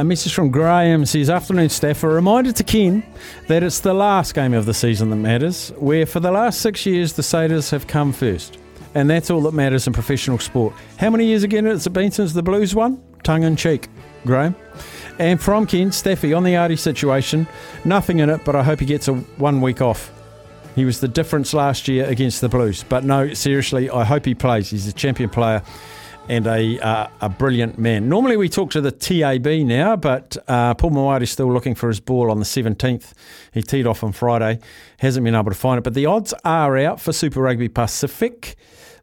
Uh, message from Graham says, Afternoon staff, a reminder to Ken that it's the last game of the season that matters, where for the last six years the Satyrs have come first. And that's all that matters in professional sport. How many years again has it been since the Blues won? Tongue in cheek, Graham. And from Ken, Staffy, on the Ardie situation, nothing in it, but I hope he gets a one week off. He was the difference last year against the Blues. But no, seriously, I hope he plays. He's a champion player and a uh, a brilliant man. Normally we talk to the TAB now, but uh, Paul Mawari is still looking for his ball on the 17th. He teed off on Friday, hasn't been able to find it. But the odds are out for Super Rugby Pacific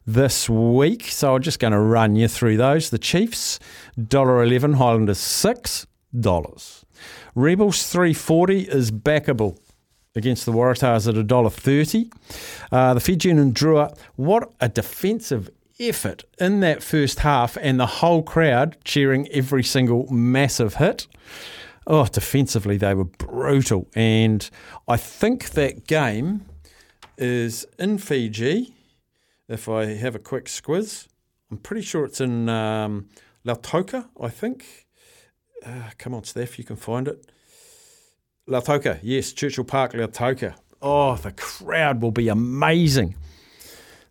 this week, so I'm just going to run you through those. The Chiefs $1.11, Highlanders $6. Rebels 340 is backable against the Waratahs at $1.30. Uh, the Fijian and Drua, what a defensive effort in that first half, and the whole crowd cheering every single massive hit. Oh, defensively, they were brutal. And I think that game is in Fiji. If I have a quick squiz, I'm pretty sure it's in um, Lautoka, I think. Uh, come on, Steph, you can find it. Lautoka, yes, Churchill Park, Lautoka. Oh, the crowd will be amazing.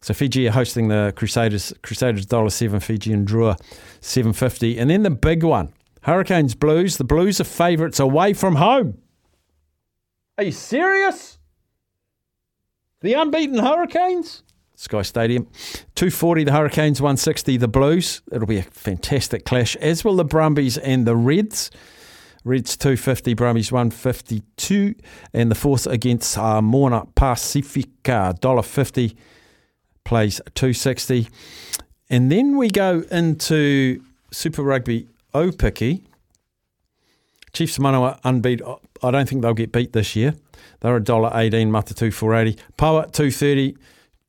So Fiji are hosting the Crusaders. Crusaders dollar seven. Fiji and Drua seven fifty. And then the big one, Hurricanes Blues. The Blues are favourites away from home. Are you serious? The unbeaten Hurricanes. Sky Stadium, two forty. The Hurricanes, one sixty. The Blues. It'll be a fantastic clash. As will the Brumbies and the Reds. Reds 250, Brumbies 152, and the fourth against uh, Moana Pacifica, $1.50 plays 260. And then we go into Super Rugby Aupiki. Chiefs Manawa unbeat. I don't think they'll get beat this year. They're $1.18, Mata 2 Power 230.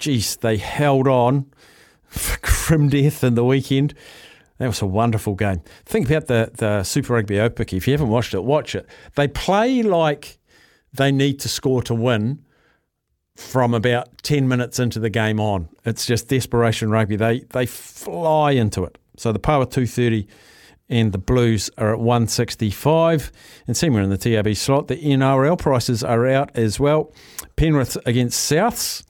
Geez, they held on for grim death in the weekend. That was a wonderful game. Think about the, the Super Rugby Aupiki. If you haven't watched it, watch it. They play like they need to score to win from about 10 minutes into the game on. It's just desperation rugby. They they fly into it. So the power 230 and the Blues are at 165. And same we're in the TAB slot. The NRL prices are out as well. Penrith against Souths.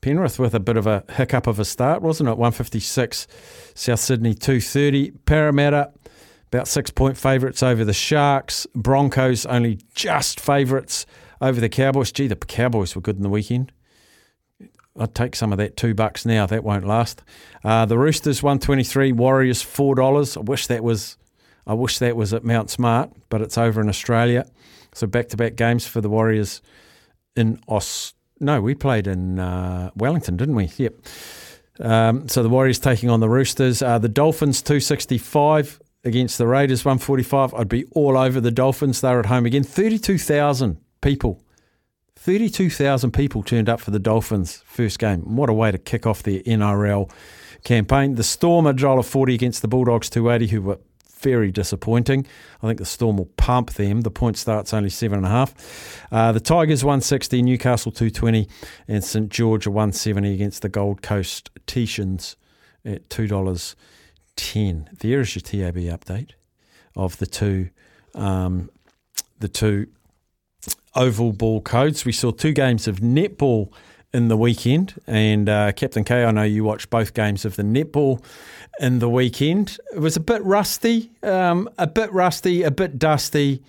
Penrith with a bit of a hiccup of a start, wasn't it? 156. South Sydney 230. Parramatta about six point favourites over the Sharks. Broncos only just favourites over the Cowboys. Gee, the Cowboys were good in the weekend. I'd take some of that two bucks now. That won't last. Uh, the Roosters one twenty three. Warriors four dollars. I wish that was. I wish that was at Mount Smart, but it's over in Australia. So back to back games for the Warriors in Aus. No, we played in uh, Wellington, didn't we? Yep. Um, so the Warriors taking on the Roosters. Uh, the Dolphins two sixty five against the Raiders one forty five. I'd be all over the Dolphins. They're at home again. Thirty two thousand people 32,000 people turned up for the Dolphins' first game. What a way to kick off their NRL campaign. The Storm are $1.40 against the Bulldogs 280, who were very disappointing. I think the Storm will pump them. The point start's only 7.5. Uh, the Tigers 160, Newcastle 220, and St George 170 against the Gold Coast Titans at $2.10. There is your TAB update of the two, um, the two oval ball codes. We saw two games of netball in the weekend, and uh, Captain K, I know you watched both games of the netball in the weekend. It was a bit rusty, um, a bit rusty, a bit dusty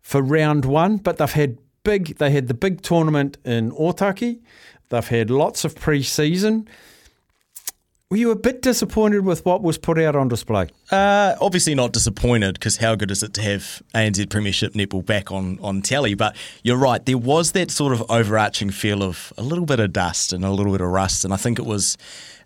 for round one, but they've had big. They had the big tournament in Otaki. They've had lots of pre-season. Were you a bit disappointed with what was put out on display? Uh, obviously not disappointed because how good is it to have ANZ Premiership netball back on, on telly? But you're right, there was that sort of overarching feel of a little bit of dust and a little bit of rust, and I think it was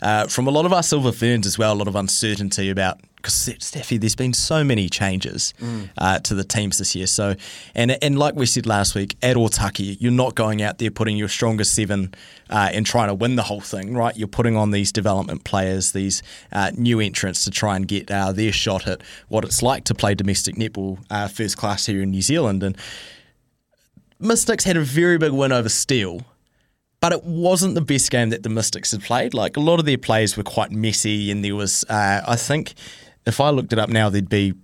uh, from a lot of our Silver Ferns as well, a lot of uncertainty about because Steffi, there's been so many changes uh, to the teams this year. So, and and like we said last week, at Otaki, you're not going out there putting your strongest seven uh, and trying to win the whole thing, right? You're putting on these development players, these uh, new entrants to try and get uh, their shot at what it's like to play domestic netball uh, first class here in New Zealand. And Mystics had a very big win over Steel but it wasn't the best game that the Mystics had played. Like a lot of their plays were quite messy, and there was, uh, I think, if I looked it up now, there'd be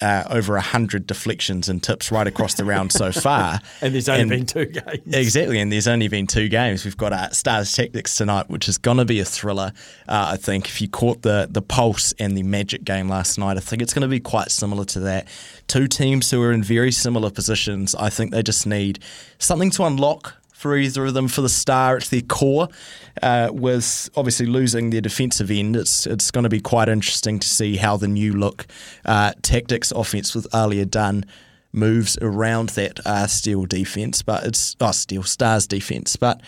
uh, over hundred deflections and tips right across the round so far. And there's only And- been two games. Exactly, and there's only been two games. We've got uh, Stars Tactix tonight, which is going to be a thriller. Uh, I think if you caught the the Pulse and the Magic game last night, I think it's going to be quite similar to that. Two teams who are in very similar positions. I think they just need something to unlock for either of them. For the Star, it's their core. Uh, with obviously losing their defensive end, it's it's going to be quite interesting to see how the new look uh, Tactix offense with Aliyah Dunn moves around that uh, Steel defense, but it's oh, Steel Stars defense, but.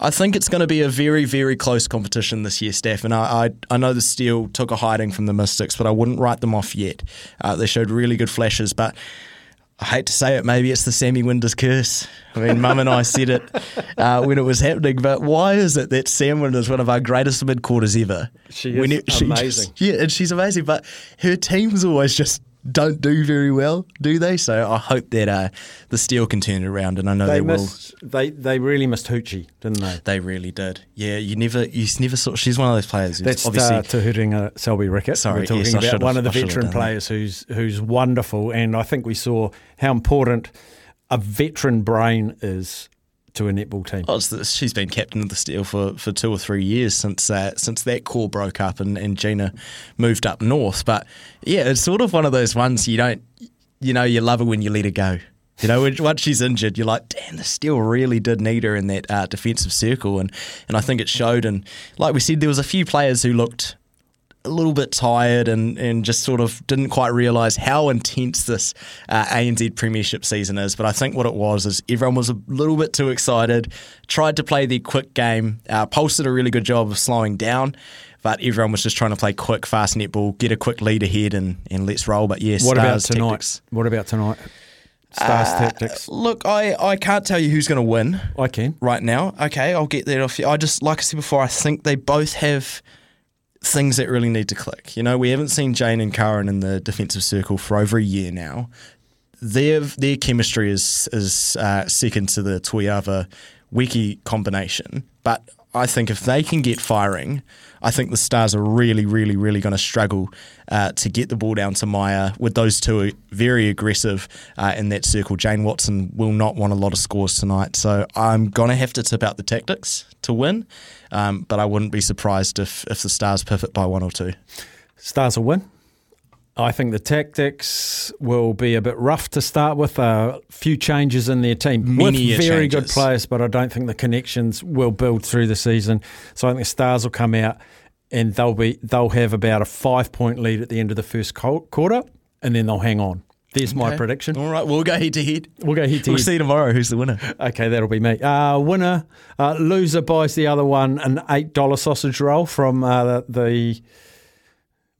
I think it's going to be a very, very close competition this year, Steph. And I, I, I know the Steel took a hiding from the Mystics, but I wouldn't write them off yet. Uh, they showed really good flashes, but I hate to say it, maybe it's the Sammy Winders curse. I mean, Mum and I said it uh, when it was happening, but why is it that Sam Winders, one of our greatest mid quarters ever, She is just- amazing. yeah, and she's amazing, but her teams always just don't do very well, do they? So I hope that uh, the Steel can turn it around, and I know they, They will. They they really missed Hoochie, didn't they? They really did. Yeah, you never, you never saw. She's one of those players. Who's That's obviously uh, Te Huinga Selby-Rickit. Sorry, We're talking yes, about one of the I veteran done that. players who's who's wonderful, and I think we saw how important a veteran brain is to a netball team. Oh, she's been captain of the Steel for, for two or three years since uh, since that core broke up and, and Gina moved up north. But yeah, it's sort of one of those ones you don't, you know, you love her when you let her go. You know, once she's injured, you're like, damn, the Steel really did need her in that uh, defensive circle, and and I think it showed. And like we said, there was a few players who looked a little bit tired and, and just sort of didn't quite realise how intense this uh, ANZ Premiership season is. But I think what it was is everyone was a little bit too excited, tried to play their quick game. Uh, Pulse did a really good job of slowing down, but everyone was just trying to play quick, fast netball, get a quick lead ahead, and, and let's roll. But yeah, what about tonight? Tactix. What about tonight? Stars Uh, Tactix. Look, I, I can't tell you who's going to win I can. right now. Okay, I'll get that off you. I just, like I said before, I think they both have things that really need to click. You know, we haven't seen Jane and Karen in the defensive circle for over a year now. Their their chemistry is is uh, second to the Tuyava Wiki combination, but I think if they can get firing, I think the Stars are really, really, really going to struggle uh, to get the ball down to Maia with those two very aggressive uh, in that circle. Jane Watson will not want a lot of scores tonight, so I'm going to have to tip out the Tactix to win, um, but I wouldn't be surprised if, if the Stars pivot by one or two. Stars will win. I think the Tactix will be a bit rough to start with. A few changes in their team Many with very good changes. players, but I don't think the connections will build through the season. So I think the Stars will come out and they'll be they'll have about a five point lead at the end of the first quarter, and then they'll hang on. There's my prediction. All right, we'll go head to head. We'll go head to We'll head. see tomorrow who's the winner. Okay, that'll be me. Uh, winner, uh, loser buys the other one an eight dollar sausage roll from uh, the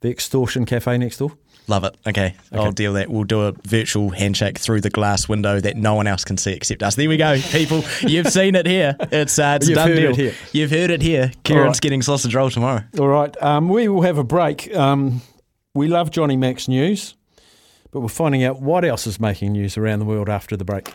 the extortion cafe next door. Love it. Okay, I'll deal that. We'll do a virtual handshake through the glass window that no one else can see except us. There we go, people. You've seen it here. It's, uh, it's You've done heard deal. it here. You've heard it here. Kieran's right. getting sausage roll tomorrow. All right, um, we will have a break. Um, we love Johnny Mac's news, but we're finding out what else is making news around the world after the break.